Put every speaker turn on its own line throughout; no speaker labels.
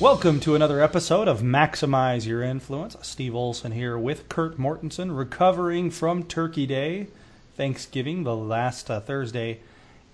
Welcome to another episode of Maximize Your Influence. Steve Olson here with Kurt Mortensen, recovering from Turkey Day, Thanksgiving, the last uh, Thursday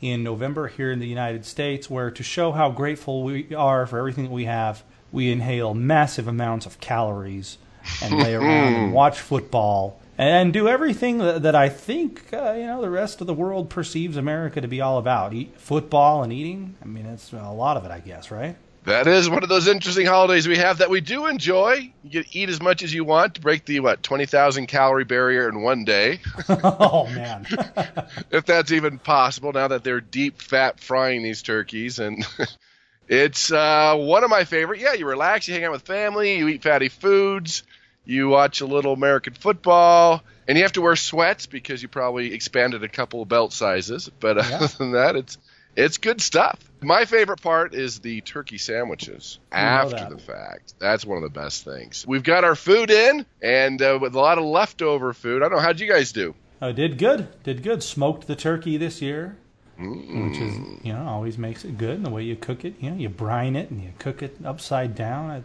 in November here in the United States, where to show how grateful we are for everything that we have, we inhale massive amounts of calories and lay around and watch football and do everything that, that I think uh, you know the rest of the world perceives America to be all about: Eat, football and eating. I mean, it's a lot of it, I guess, right?
That is one of those interesting holidays we have that we do enjoy. You can eat as much as you want to break the what twenty thousand calorie barrier in one day,
oh man.
if that's even possible. Now that they're deep fat frying these turkeys, and it's uh, one of my favorite. Yeah, you relax, you hang out with family, you eat fatty foods, you watch a little American football, and you have to wear sweats because you probably expanded a couple of belt sizes. But
Yeah.
other than that, it's it's good stuff. My favorite part is the turkey sandwiches after the fact. That's one of the best things. We've got our food in, and uh, with a lot of leftover food. I don't know how'd you guys do.
I did good. Did good. Smoked the turkey this year,
Mm.
which is you know always makes it good. And the way you cook it, you know, you brine it and you cook it upside down. It,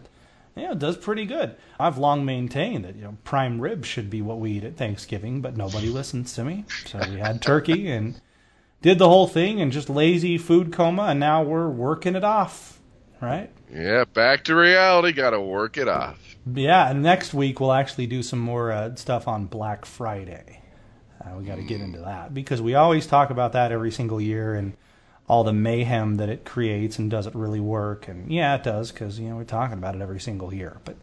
yeah, it does pretty good. I've long maintained that you know prime rib should be what we eat at Thanksgiving, but nobody listens to me. So we had turkey and did the whole thing and just lazy food coma, and now we're working it off, right?
Yeah, back to reality. Got to work it off.
Yeah, and next week we'll actually do some more uh, stuff on Black Friday. Uh, we got to get into that because we always talk about that every single year and all the mayhem that it creates and does it really work? And yeah, it does because you know we're talking about it every single year. But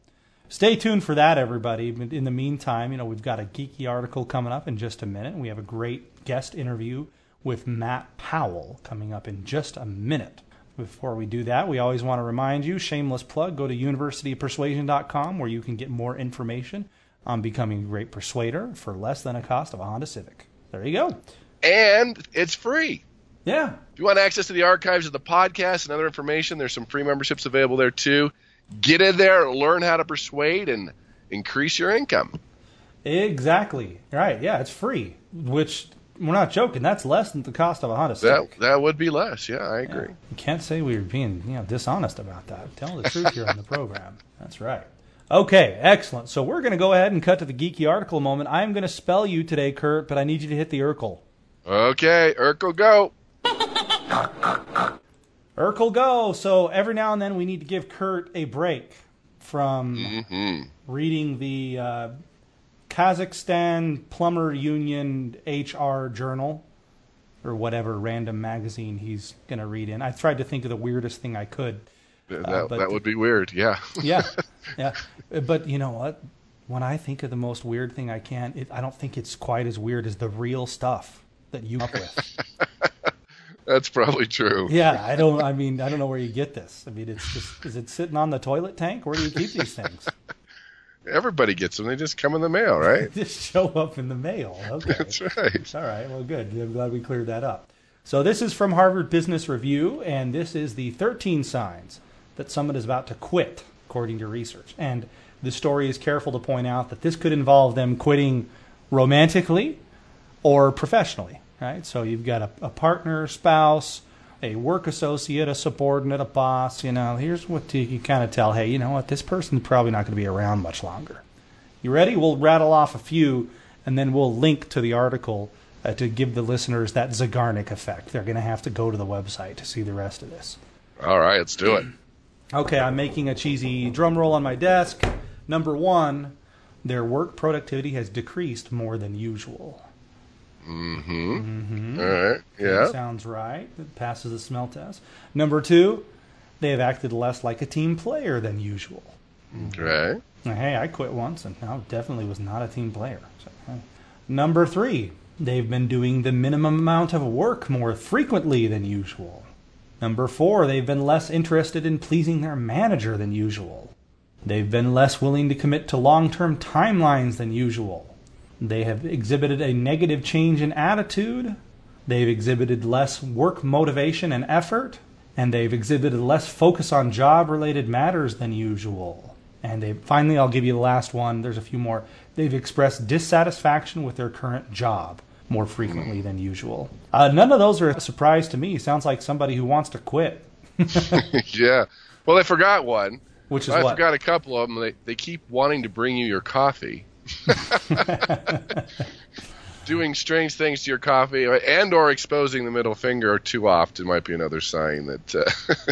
stay tuned for that, everybody. But In the meantime, you know we've got a geeky article coming up in just a minute. We have a great guest interview with Matt Powell coming up in just a minute. Before we do that, we always want to remind you, shameless plug, go to universitypersuasion.com where you can get more information on becoming a great persuader for less than a cost of a Honda Civic. There you go.
And it's free.
Yeah.
If you want access to the archives of the podcast and other information, there's some free memberships available there too. Get in there, learn how to persuade, and increase your income.
Exactly. Right. Yeah, it's free, which we're not joking. That's less than the cost of a Honda
That
Civic.
that would be less. Yeah, I
Yeah.
agree.
You can't say we were being you know dishonest about that. Tell the truth here on the program. That's right. Okay, excellent. So we're going to go ahead and cut to the geeky article moment. I'm going to spell you today, Kurt, but I need you to hit the Urkel.
Okay, Urkel, go.
Urkel, go. So every now and then we need to give Kurt a break from
hmm
reading the uh, Kazakhstan Plumber Union HR Journal or whatever random magazine he's going to read in. I tried to think of the weirdest thing I could.
That,
Uh,
that would be weird. Yeah.
Yeah, yeah. But you know what? When I think of the most weird thing I can, it, I don't think it's quite as weird as the real stuff that you come up with.
That's probably true.
Yeah, I don't. I mean, I don't know where you get this. I mean, it's just is it sitting on the toilet tank? Where do you keep these things?
Everybody gets them. They just come in the mail, right?
just show up in the mail. Okay.
That's right.
All right. Well, good. I'm glad we cleared that up. So this is from Harvard Business Review, and this is the 13 signs that someone is about to quit, according to research. And the story is careful to point out that this could involve them quitting romantically or professionally. Right. So you've got a, a partner, spouse, a work associate, a subordinate, a boss. You know, here's what you can kind of tell. Hey, you know what? This person's probably not going to be around much longer. You ready? We'll rattle off a few, and then we'll link to the article uh, to give the listeners that Zeigarnik effect. They're going to have to go to the website to see the rest of this.
All right, let's do it.
Okay, I'm making a cheesy drum roll on my desk. Number one, their work productivity has decreased more than usual.
Mm-hmm. All right. Yeah.
Sounds right. It passes the smell test. Number two, they have acted less like a team player than usual.
Okay.
Hey, I quit once and I definitely was not a team player. So, number three, they've been doing the minimum amount of work more frequently than usual. Number four, they've been less interested in pleasing their manager than usual. They've been less willing to commit to long term timelines than usual. They have exhibited a negative change in attitude. They've exhibited less work motivation and effort. And they've exhibited less focus on job related matters than usual. And they finally, I'll give you the last one. There's a few more. They've expressed dissatisfaction with their current job more frequently than usual. Uh, none of those are a surprise to me. Sounds like somebody who wants to quit.
yeah. Well, I forgot one.
Which is
I
what?
forgot a couple of them. They, they keep wanting to bring you your coffee. Doing strange things to your coffee and or exposing the middle finger too often might be another sign that uh,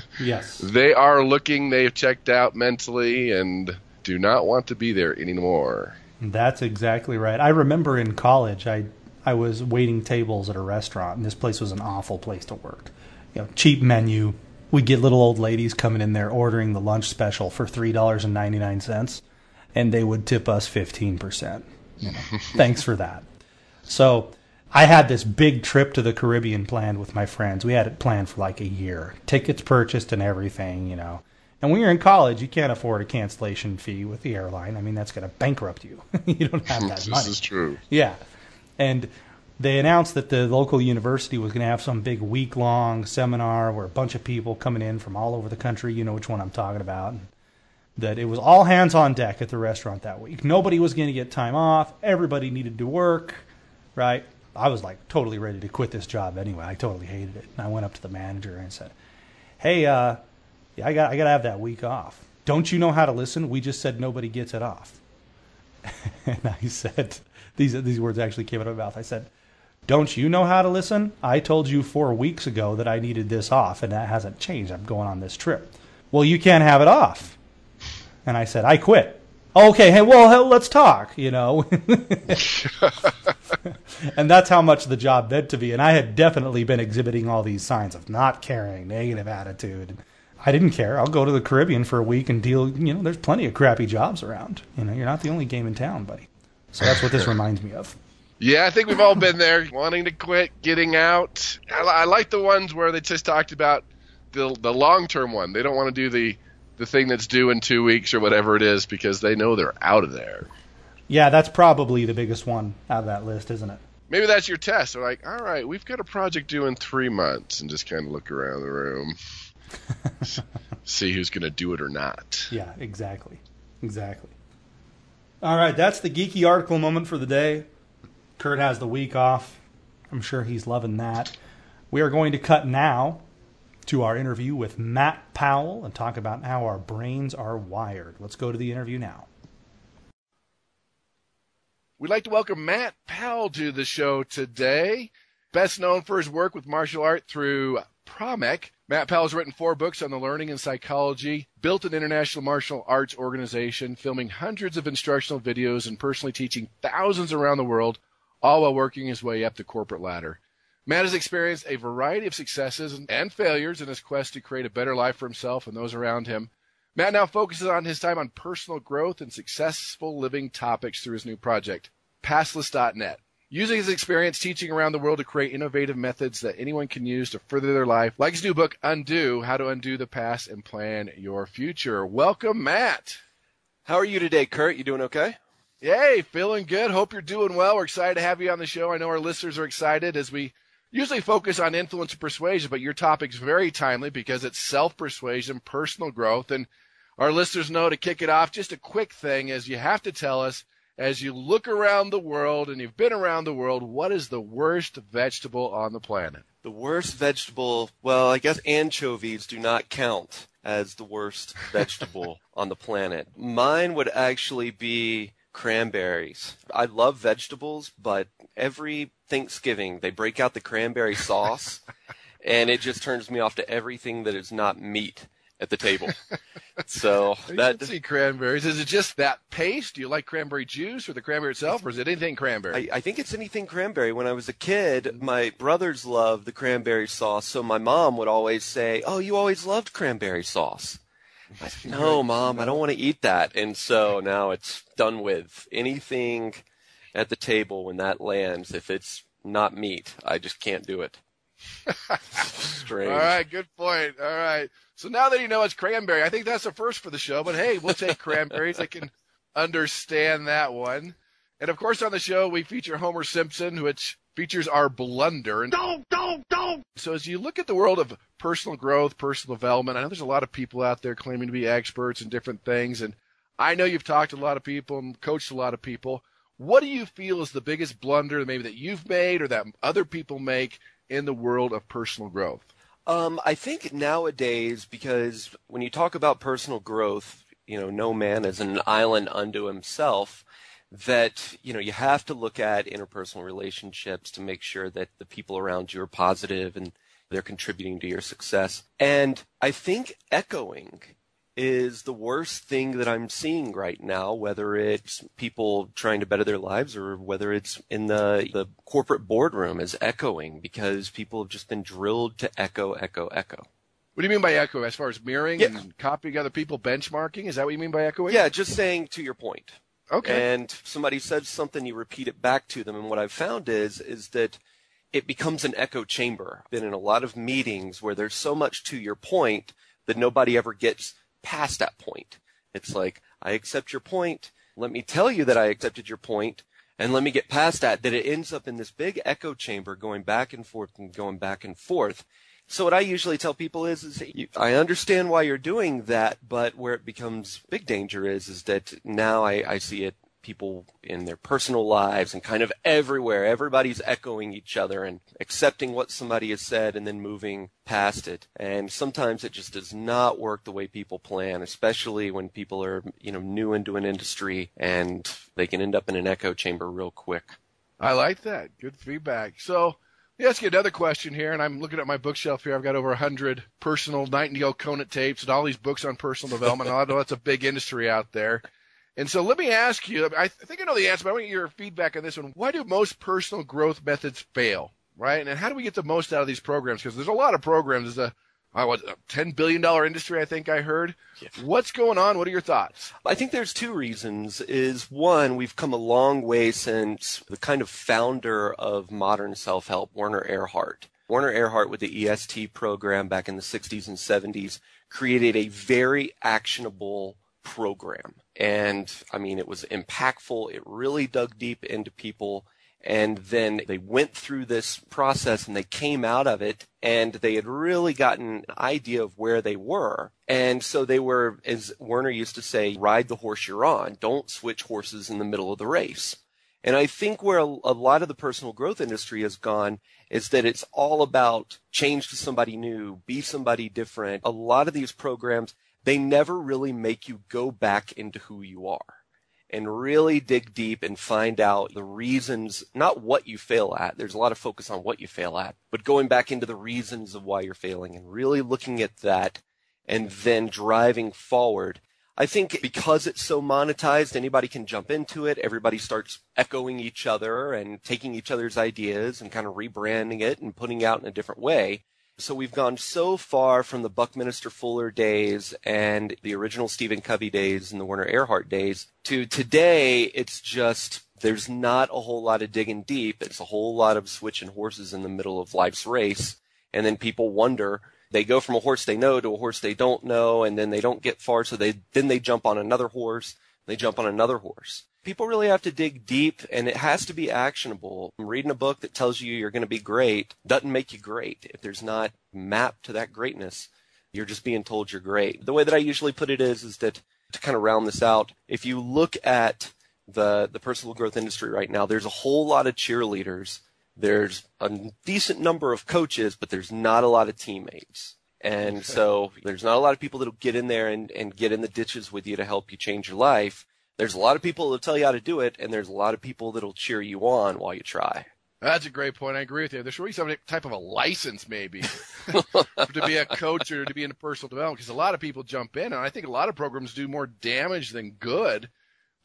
yes.
they are looking, they've checked out mentally and do not want to be there anymore.
That's exactly right. I remember in college, I I was waiting tables at a restaurant, and this place was an awful place to work. You know, cheap menu. We'd get little old ladies coming in there ordering the lunch special for three dollars and ninety nine cents, and they would tip us fifteen percent. You know, thanks for that. So I had this big trip to the Caribbean planned with my friends. We had it planned for like a year, tickets purchased and everything. You know. And when you're in college, you can't afford a cancellation fee with the airline. I mean, that's going to bankrupt you. you don't have that
this
money.
is true.
Yeah. And they announced that the local university was going to have some big week long seminar where a bunch of people coming in from all over the country, you know which one I'm talking about, and that it was all hands on deck at the restaurant that week. Nobody was going to get time off. Everybody needed to work, right? I was like totally ready to quit this job anyway. I totally hated it. And I went up to the manager and said, "Hey, uh, yeah, I got I got to have that week off. Don't you know how to listen? We just said nobody gets it off." and I said, these these words actually came out of my mouth. I said, "Don't you know how to listen? I told you four weeks ago that I needed this off, and that hasn't changed. I'm going on this trip. Well, you can't have it off." And I said, "I quit." Okay, hey, well, hell, let's talk. You know, and that's how much the job meant to me. And I had definitely been exhibiting all these signs of not caring, negative attitude. I didn't care. I'll go to the Caribbean for a week and deal. You know, there's plenty of crappy jobs around. You know, you're not the only game in town, buddy. So that's what this reminds me of.
Yeah, I think we've all been there, wanting to quit, getting out. I, I like the ones where they just talked about the the long term one. They don't want to do the the thing that's due in two weeks or whatever it is because they know they're out of there.
Yeah, that's probably the biggest one out of that list, isn't it?
Maybe that's your test. They're like, all right, we've got a project due in three months, and just kind of look around the room, see who's going to do it or not.
Yeah, exactly. Exactly. All right, that's the geeky article moment for the day. Kurt has the week off. I'm sure he's loving that. We are going to cut now to our interview with Matt Powell and talk about how our brains are wired. Let's go to the interview now.
We'd like to welcome Matt Powell to the show today. Best known for his work with martial art through Promec, Matt Powell has written four books on the learning and psychology, built an international martial arts organization, filming hundreds of instructional videos, and personally teaching thousands around the world, all while working his way up the corporate ladder. Matt has experienced a variety of successes and failures in his quest to create a better life for himself and those around him. Matt now focuses on his time on personal growth and successful living topics through his new project, Pastless.net. Using his experience teaching around the world to create innovative methods that anyone can use to further their life, like his new book, Undo How to Undo the Past and Plan Your Future. Welcome, Matt.
How are you today, Kurt? You doing okay?
Yay, feeling good. Hope you're doing well. We're excited to have you on the show. I know our listeners are excited as we usually focus on influence and persuasion, but your topic's very timely because it's self persuasion, personal growth, and our listeners know to kick it off. Just a quick thing is you have to tell us as you look around the world and you've been around the world, what is the worst vegetable on the planet?
The worst vegetable, well, I guess anchovies do not count as the worst vegetable on the planet. Mine would actually be cranberries. I love vegetables, but every Thanksgiving they break out the cranberry sauce and it just turns me off to everything that is not meat at the table. So
I
that
see cranberries. Is it just that paste? Do you like cranberry juice or the cranberry itself, or is it anything cranberry?
I, I think it's anything cranberry. When I was a kid, my brothers loved the cranberry sauce, so my mom would always say, "Oh, you always loved cranberry sauce." I said, "No, mom, I don't want to eat that." And so now it's done with. Anything at the table when that lands, if it's not meat, I just can't do it. Strange.
All right, good point. All right. So now that you know it's cranberry, I think that's the first for the show. But hey, we'll take cranberries. I can understand that one. And of course, on the show, we feature Homer Simpson, which features our blunder. And don't, don't, don't. So as you look at the world of personal growth, personal development, I know there's a lot of people out there claiming to be experts in different things. And I know you've talked to a lot of people and coached a lot of people. What do you feel is the biggest blunder maybe that you've made or that other people make in the world of personal growth?
Um, I think nowadays, because when you talk about personal growth, you know, no man is an island unto himself. That you know, you have to look at interpersonal relationships to make sure that the people around you are positive and they're contributing to your success. And I think echoing is the worst thing that I'm seeing right now, whether it's people trying to better their lives or whether it's in the, the corporate boardroom is echoing because people have just been drilled to echo, echo, echo.
What do you mean by echo? As far as mirroring
Yeah.
and copying other people, benchmarking? Is that what you mean by echoing?
Yeah, just saying to your point.
Okay.
And somebody says something, you repeat it back to them. And what I've found is, is that it becomes an echo chamber. I've Been in a lot of meetings where there's so much to your point that nobody ever gets past that point. It's like, I accept your point. Let me tell you that I accepted your point, and let me get past that, that it ends up in this big echo chamber going back and forth and going back and forth. So what I usually tell people is, is you, I understand why you're doing that, but where it becomes big danger is, is that now I, I see it people in their personal lives and kind of everywhere. Everybody's echoing each other and accepting what somebody has said and then moving past it. And sometimes it just does not work the way people plan, especially when people are, you know, new into an industry and they can end up in an echo chamber real quick.
I like that. Good feedback. So let me ask you another question here, and I'm looking at my bookshelf here. I've got over 100 personal Nightingale Conant tapes and all these books on personal development. I know that's a big industry out there. And so let me ask you, I think I know the answer, but I want your feedback on this one. Why do most personal growth methods fail, right? And how do we get the most out of these programs? Because there's a lot of programs. There's a, Uh, I was a $10 billion industry, I think I heard. What's going on? What are your thoughts?
I think there's two reasons. Is one, we've come a long way since the kind of founder of modern self-help, Werner Erhard. Werner Erhard with the EST program back in the 60s and 70s created a very actionable program. And I mean, it was impactful. It really dug deep into people. And then they went through this process and they came out of it and they had really gotten an idea of where they were. And so they were, as Werner used to say, ride the horse you're on. Don't switch horses in the middle of the race. And I think where a, lot of the personal growth industry has gone is that it's all about change to somebody new, be somebody different. A lot of these programs, they never really make you go back into who you are and really dig deep and find out the reasons, not what you fail at. There's a lot of focus on what you fail at, but going back into the reasons of why you're failing and really looking at that and then driving forward. I think because it's so monetized, anybody can jump into it. Everybody starts echoing each other and taking each other's ideas and kind of rebranding it and putting out in a different way. So we've gone so far from the Buckminster Fuller days and the original Stephen Covey days and the Werner Erhard days to today. It's just there's not a whole lot of digging deep. It's a whole lot of switching horses in the middle of life's race, and then people wonder. They go from a horse they know to a horse they don't know, and then they don't get far, so they then they jump on another horse. They jump on another horse people really have to dig deep and it has to be actionable. Reading a book that tells you you're going to be great doesn't make you great. If there's not mapped to that greatness, you're just being told you're great. The way that I usually put it is, is that to kind of round this out, if you look at the, the personal growth industry right now, there's a whole lot of cheerleaders. There's a decent number of coaches, but there's not a lot of teammates. And so there's not a lot of people that'll get in there and, and get in the ditches with you to help you change your life there's a lot of people that'll tell you how to do it, and there's a lot of people that'll cheer you on while you try.
That's a great point. I agree with you. There should be some type of a license, maybe, to be a coach or to be in personal development, because a lot of people jump in, and I think a lot of programs do more damage than good.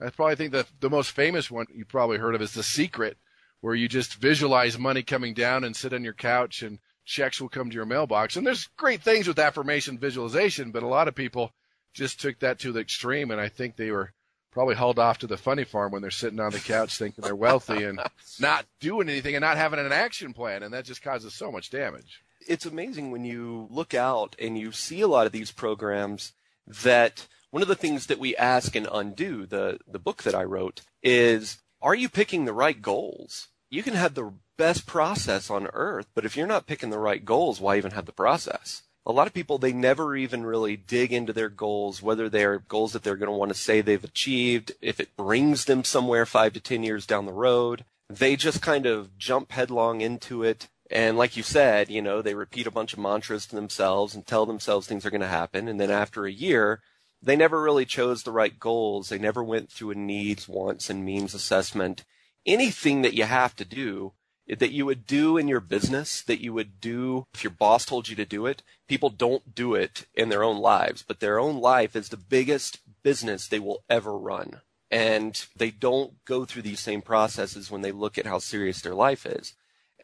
I probably think the the most famous one you probably heard of is The Secret, where you just visualize money coming down and sit on your couch, and checks will come to your mailbox. And there's great things with affirmation visualization, but a lot of people just took that to the extreme, and I think they were probably hauled off to the funny farm when they're sitting on the couch thinking they're wealthy and not doing anything and not having an action plan, and that just causes so much damage.
It's amazing when you look out and you see a lot of these programs that one of the things that we ask and undo, the, the book that I wrote, is are you picking the right goals? You can have the best process on earth, but if you're not picking the right goals, why even have the process? A lot of people, they never even really dig into their goals, whether they're goals that they're going to want to say they've achieved, if it brings them somewhere five to 10 years down the road. They just kind of jump headlong into it. And like you said, you know, they repeat a bunch of mantras to themselves and tell themselves things are going to happen. And then after a year, they never really chose the right goals. They never went through a needs, wants, and means assessment. Anything that you have to do that you would do in your business, that you would do if your boss told you to do it. People don't do it in their own lives, but their own life is the biggest business they will ever run. And they don't go through these same processes when they look at how serious their life is.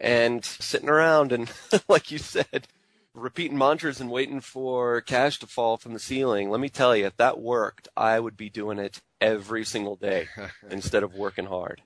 And sitting around and, like you said, repeating mantras and waiting for cash to fall from the ceiling. Let me tell you, if that worked, I would be doing it every single day instead of working hard.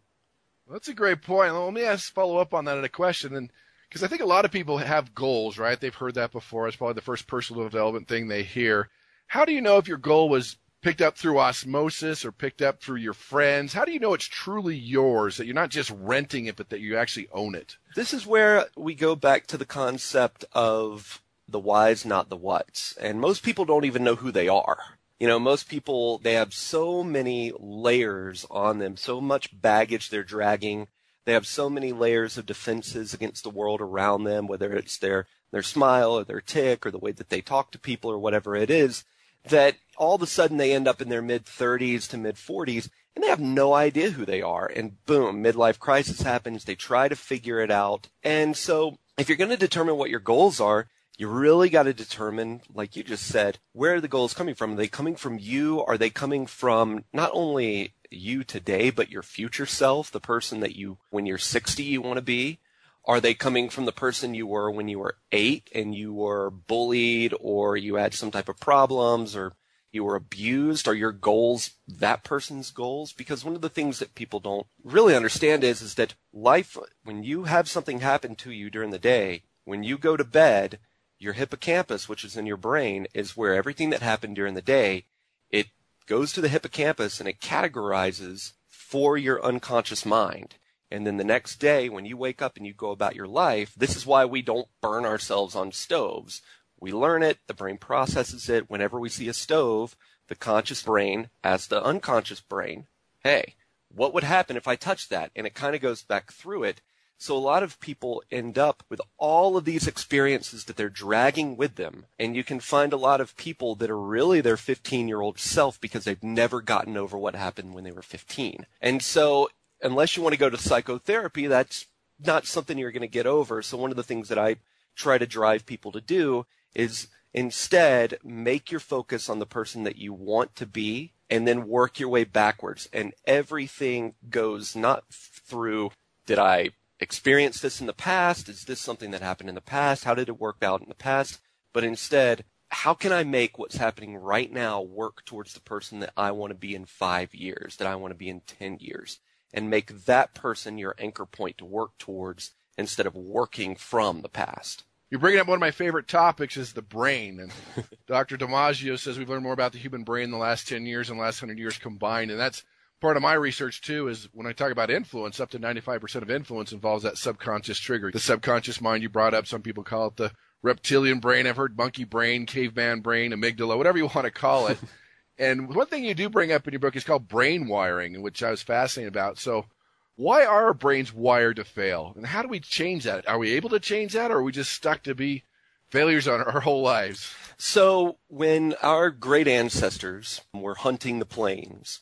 That's a great point. Let me ask follow up on that in a question, and because I think a lot of people have goals, right? They've heard that before. It's probably the first personal development thing they hear. How do you know if your goal was picked up through osmosis or picked up through your friends? How do you know it's truly yours, that you're not just renting it, but that you actually own it?
This is where we go back to the concept of the whys, not the whats. And most people don't even know who they are. You know, most people, they have so many layers on them, so much baggage they're dragging. They have so many layers of defenses against the world around them, whether it's their, their smile or their tick or the way that they talk to people or whatever it is, that all of a sudden they end up in their mid 30s to mid 40s and they have no idea who they are. And boom, midlife crisis happens. They try to figure it out. And so if you're going to determine what your goals are, you really got to determine, like you just said, where are the goals coming from? Are they coming from you? Are they coming from not only you today, but your future self, the person that you, when you're 60, you want to be? Are they coming from the person you were when you were eight and you were bullied or you had some type of problems or you were abused? Are your goals that person's goals? Because one of the things that people don't really understand is, is that life, when you have something happen to you during the day, when you go to bed, your hippocampus, which is in your brain, is where everything that happened during the day, it goes to the hippocampus and it categorizes for your unconscious mind. And then the next day, when you wake up and you go about your life, this is why we don't burn ourselves on stoves. We learn it, the brain processes it. Whenever we see a stove, the conscious brain asks the unconscious brain, hey, what would happen if I touched that? And it kind of goes back through it so a lot of people end up with all of these experiences that they're dragging with them. And you can find a lot of people that are really their 15 year old self because they've never gotten over what happened when they were 15. And so unless you want to go to psychotherapy, that's not something you're going to get over. So one of the things that I try to drive people to do is instead make your focus on the person that you want to be and then work your way backwards. And everything goes not through, did I experienced this in the past? Is this something that happened in the past? How did it work out in the past? But instead, how can I make what's happening right now work towards the person that I want to be in five years, that I want to be in 10 years, and make that person your anchor point to work towards instead of working from the past?
You're bringing up one of my favorite topics is the brain. And Dr. Damasio says we've learned more about the human brain in the last 10 years and the last 100 years combined. And that's part of my research too is when I talk about influence, up to 95% of influence involves that subconscious trigger. The subconscious mind you brought up, some people call it the reptilian brain. I've heard monkey brain, caveman brain, amygdala, whatever you want to call it. and one thing you do bring up in your book is called brain wiring, which I was fascinated about. So why are our brains wired to fail? And how do we change that? Are we able to change that or are we just stuck to be failures on our whole lives?
So when our great ancestors were hunting the plains,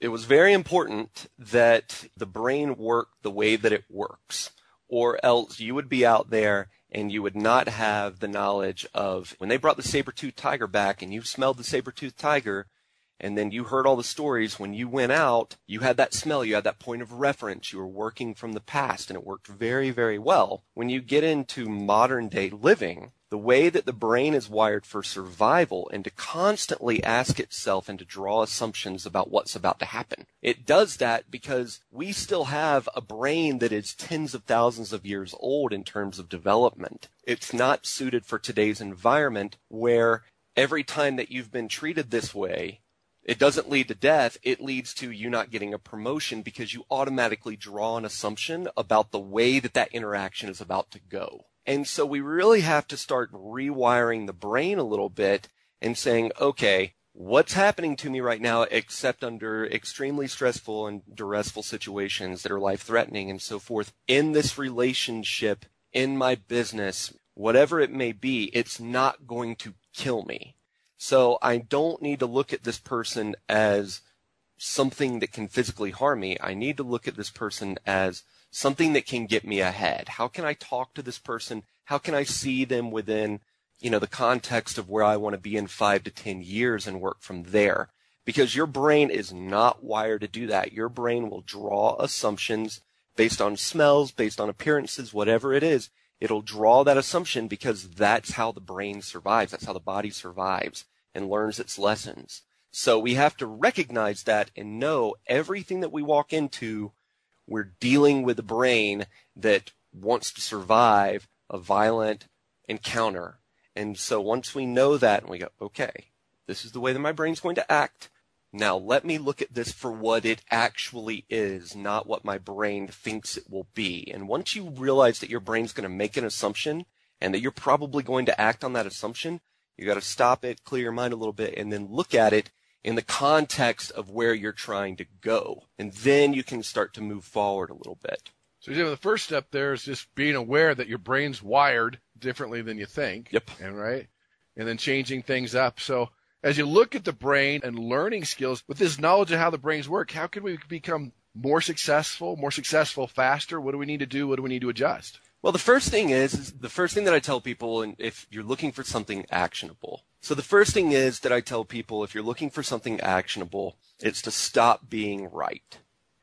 it was very important that the brain work the way that it works, or else you would be out there and you would not have the knowledge of when they brought the saber-toothed tiger back and you smelled the saber-toothed tiger and then you heard all the stories when you went out you had that smell you had that point of reference you were working from the past and it worked very very well when you get into modern day living the way that the brain is wired for survival and to constantly ask itself and to draw assumptions about what's about to happen. It does that because we still have a brain that is tens of thousands of years old in terms of development. It's not suited for today's environment where every time that you've been treated this way, It doesn't lead to death. It leads to you not getting a promotion because you automatically draw an assumption about the way that that interaction is about to go. And so we really have to start rewiring the brain a little bit and saying, okay, what's happening to me right now except under extremely stressful and duressful situations that are life threatening and so forth in this relationship, in my business, whatever it may be, it's not going to kill me. So I don't need to look at this person as something that can physically harm me. I need to look at this person as something that can get me ahead. How can I talk to this person? How can I see them within, you know, the context of where I want to be in five to 10 years and work from there? Because your brain is not wired to do that. Your brain will draw assumptions based on smells, based on appearances, whatever it is. It'll draw that assumption because that's how the brain survives. That's how the body survives and learns its lessons. So we have to recognize that and know everything that we walk into, we're dealing with a brain that wants to survive a violent encounter. And so once we know that and we go, okay, this is the way that my brain's going to act. Now let me look at this for what it actually is, not what my brain thinks it will be. And once you realize that your brain's going to make an assumption and that you're probably going to act on that assumption, you got to stop it, clear your mind a little bit, and then look at it in the context of where you're trying to go. And then you can start to move forward a little bit.
So the first step there is just being aware that your brain's wired differently than you think.
Yep.
And right. And then changing things up. So as you look at the brain and learning skills with this knowledge of how the brains work, how can we become more successful, more successful faster? What do we need to do? What do we need to adjust?
Well, the first thing is, is the first thing that I tell people, and if you're looking for something actionable. So the first thing is that I tell people, if you're looking for something actionable, it's to stop being right.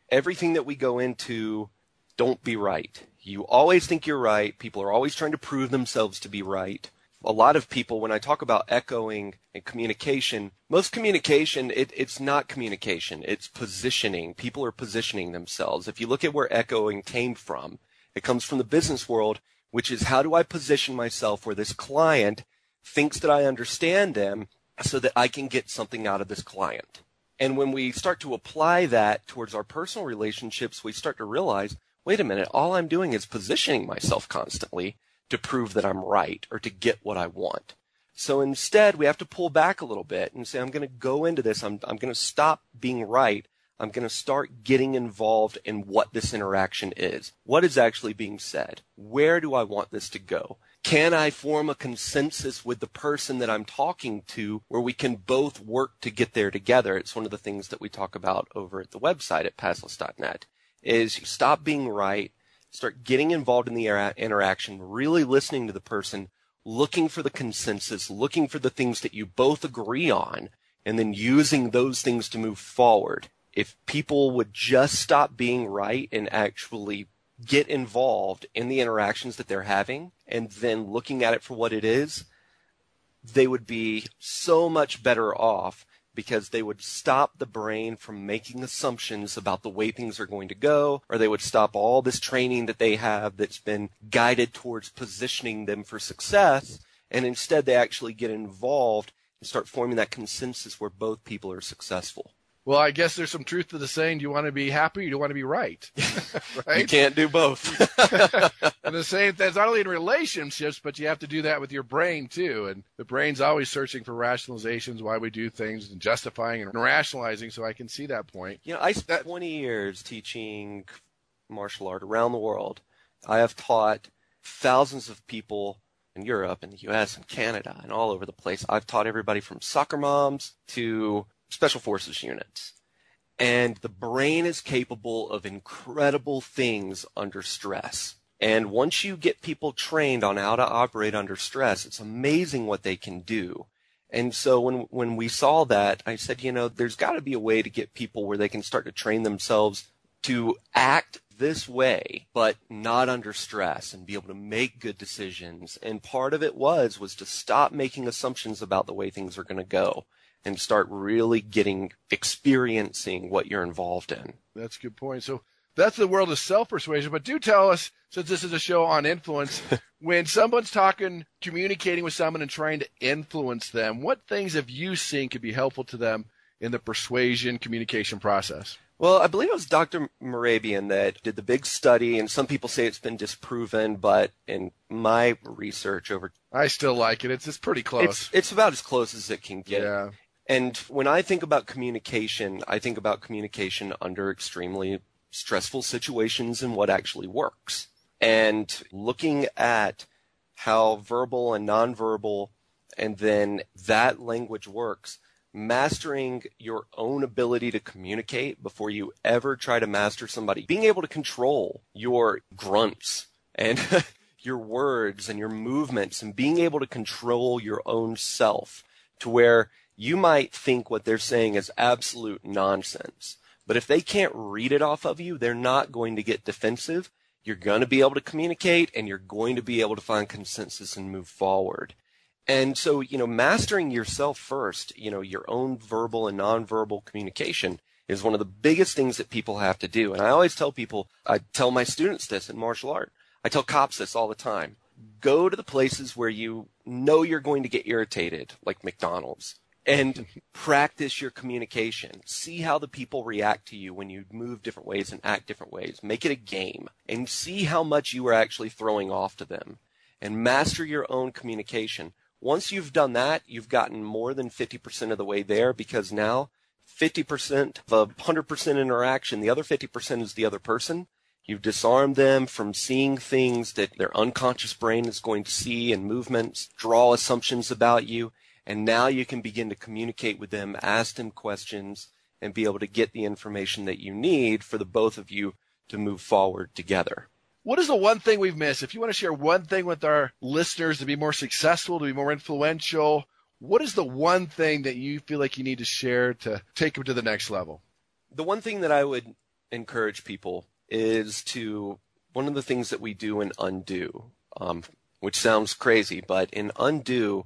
Everything that we go into, don't be right. You always think you're right. People are always trying to prove themselves to be right. A lot of people, when I talk about echoing and communication, most communication, it, it's not communication. It's positioning. People are positioning themselves. If you look at where echoing came from, it comes from the business world, which is how do I position myself where this client thinks that I understand them so that I can get something out of this client. And when we start to apply that towards our personal relationships, we start to realize, wait a minute, all I'm doing is positioning myself constantly to prove that I'm right or to get what I want. So instead, we have to pull back a little bit and say, I'm going to go into this. I'm, I'm going to stop being right I'm going to start getting involved in what this interaction is. What is actually being said? Where do I want this to go? Can I form a consensus with the person that I'm talking to where we can both work to get there together? It's one of the things that we talk about over at the website at pastless.net is you stop being right, start getting involved in the interaction, really listening to the person, looking for the consensus, looking for the things that you both agree on, and then using those things to move forward if people would just stop being right and actually get involved in the interactions that they're having and then looking at it for what it is, they would be so much better off because they would stop the brain from making assumptions about the way things are going to go, or they would stop all this training that they have that's been guided towards positioning them for success, and instead they actually get involved and start forming that consensus where both people are successful.
Well, I guess there's some truth to the saying: Do you want to be happy? Or do you want to be right?
right? You can't do both.
and the same that's not only in relationships, but you have to do that with your brain too. And the brain's always searching for rationalizations why we do things and justifying and rationalizing. So I can see that point.
You know, I spent 20 years teaching martial art around the world. I have taught thousands of people in Europe and the US and Canada and all over the place. I've taught everybody from soccer moms to special forces units. And the brain is capable of incredible things under stress. And once you get people trained on how to operate under stress, it's amazing what they can do. And so when, when we saw that, I said, you know, there's got to be a way to get people where they can start to train themselves to act this way, but not under stress and be able to make good decisions. And part of it was, was to stop making assumptions about the way things are going to go and start really getting experiencing what you're involved in.
That's a good point. So that's the world of self persuasion. But do tell us, since this is a show on influence, when someone's talking, communicating with someone and trying to influence them, what things have you seen could be helpful to them in the persuasion communication process?
Well, I believe it was Dr. Mehrabian that did the big study, and some people say it's been disproven, but in my research over,
I still like it. It's it's pretty close.
it's it's about as close as it can get.
yeah.
And when I think about communication, I think about communication under extremely stressful situations and what actually works. And looking at how verbal and nonverbal and then that language works, mastering your own ability to communicate before you ever try to master somebody, being able to control your grunts and your words and your movements and being able to control your own self to where you might think what they're saying is absolute nonsense. But if they can't read it off of you, they're not going to get defensive. You're going to be able to communicate and you're going to be able to find consensus and move forward. And so, you know, mastering yourself first, you know, your own verbal and nonverbal communication is one of the biggest things that people have to do. And I always tell people, I tell my students this in martial art. I tell cops this all the time. Go to the places where you know you're going to get irritated, like McDonald's, and practice your communication. See how the people react to you when you move different ways and act different ways. Make it a game and see how much you are actually throwing off to them and master your own communication. Once you've done that, you've gotten more than 50% of the way there because now 50% of a 100% interaction, the other 50% is the other person. You've disarmed them from seeing things that their unconscious brain is going to see and movements, draw assumptions about you. And now you can begin to communicate with them, ask them questions, and be able to get the information that you need for the both of you to move forward together.
What is the one thing we've missed? If you want to share one thing with our listeners to be more successful, to be more influential, what is the one thing that you feel like you need to share to take them to the next level?
The one thing that I would encourage people is to one of the things that we do in undo, um, which sounds crazy, but in undo,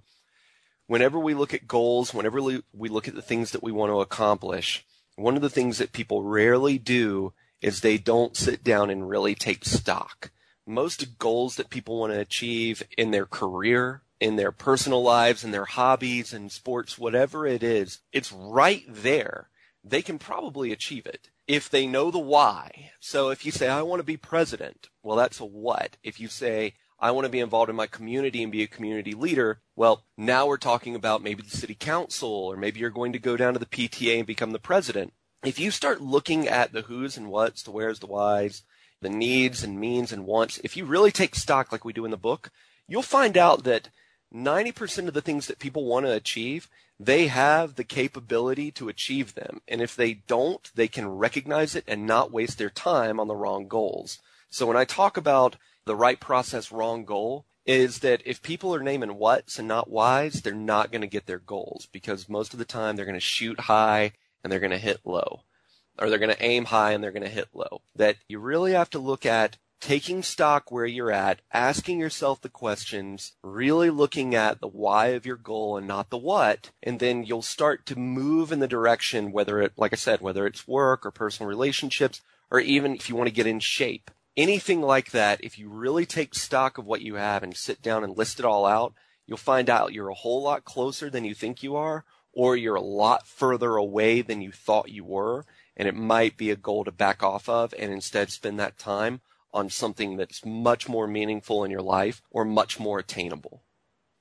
whenever we look at goals, whenever we look at the things that we want to accomplish, one of the things that people rarely do is they don't sit down and really take stock. Most goals that people want to achieve in their career, in their personal lives, in their hobbies and sports, whatever it is, it's right there. They can probably achieve it if they know the why. So if you say, I want to be president, well, that's a what. If you say, I want to be involved in my community and be a community leader. Well, now we're talking about maybe the city council, or maybe you're going to go down to the PTA and become the president. If you start looking at the who's and what's, the where's, the why's, the needs and means and wants, if you really take stock like we do in the book, you'll find out that 90% of the things that people want to achieve, they have the capability to achieve them. And if they don't, they can recognize it and not waste their time on the wrong goals. So when I talk about the right process, wrong goal, is that if people are naming what's and not why's, they're not going to get their goals because most of the time they're going to shoot high and they're going to hit low. Or they're going to aim high and they're going to hit low. That you really have to look at taking stock where you're at, asking yourself the questions, really looking at the why of your goal and not the what, and then you'll start to move in the direction, whether it, like I said, whether it's work or personal relationships, or even if you want to get in shape. Anything like that, if you really take stock of what you have and sit down and list it all out, you'll find out you're a whole lot closer than you think you are, or you're a lot further away than you thought you were, and it might be a goal to back off of and instead spend that time on something that's much more meaningful in your life or much more attainable.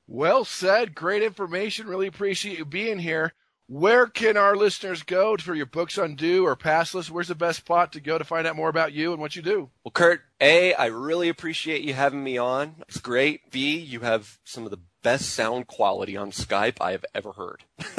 Well said. Great information. Really appreciate you being here. Where can our listeners go for your books undo or Pastless? Where's the best spot to go to find out more about you and what you do?
Well, Kurt, A, I really appreciate you having me on. It's great. B, you have some of the best sound quality on Skype I have ever heard.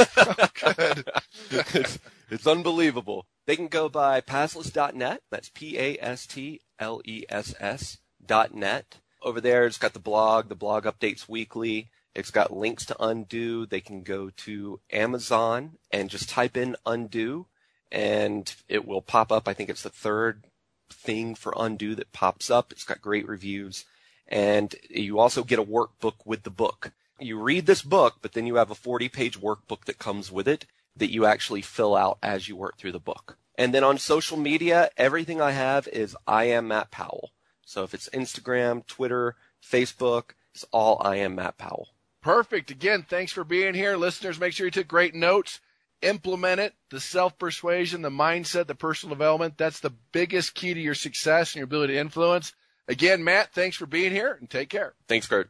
Good.
it's, it's unbelievable. They can go by pastless.net. That's P A S T L E S S dot net. Over there, it's got the blog. The blog updates weekly. It's got links to undo. They can go to Amazon and just type in undo and it will pop up. I think it's the third thing for undo that pops up. It's got great reviews and you also get a workbook with the book. You read this book, but then you have a 40 page workbook that comes with it that you actually fill out as you work through the book. And then on social media, everything I have is I am Matt Powell. So if it's Instagram, Twitter, Facebook, it's all I am Matt Powell.
Perfect. Again, thanks for being here. Listeners, make sure you took great notes. implement it. The self persuasion, the mindset, the personal development. That's the biggest key to your success and your ability to influence. Again, Matt, thanks for being here and take care.
Thanks, Kurt.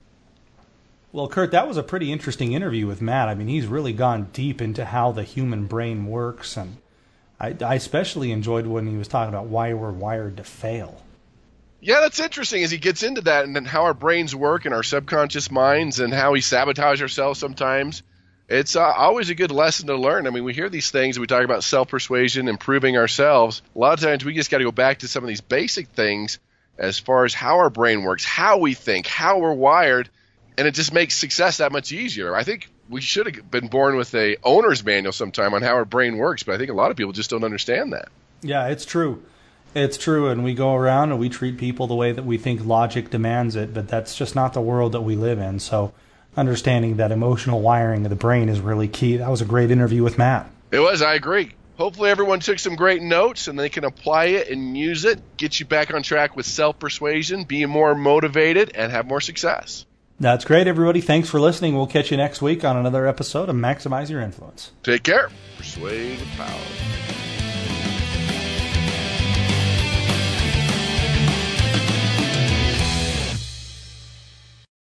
Well, Kurt, that was a pretty interesting interview with Matt. I mean, he's really gone deep into how the human brain works, and I, I especially enjoyed when he was talking about why we're wired to fail.
Yeah, that's interesting as he gets into that and then how our brains work and our subconscious minds and how we sabotage ourselves sometimes. It's uh, always a good lesson to learn. I mean, we hear these things, we talk about self persuasion, improving ourselves. A lot of times we just got to go back to some of these basic things as far as how our brain works, how we think, how we're wired, and it just makes success that much easier. I think we should have been born with a owner's manual sometime on how our brain works, but I think a lot of people just don't understand that.
Yeah, it's true. It's true, and we go around and we treat people the way that we think logic demands it, but that's just not the world that we live in. So, understanding that emotional wiring of the brain is really key. That was a great interview with Matt.
It was, I agree. Hopefully, everyone took some great notes and they can apply it and use it, get you back on track with self persuasion, be more motivated, and have more success.
That's great, everybody. Thanks for listening. We'll catch you next week on another episode of Maximize Your Influence.
Take care. Persuade with power.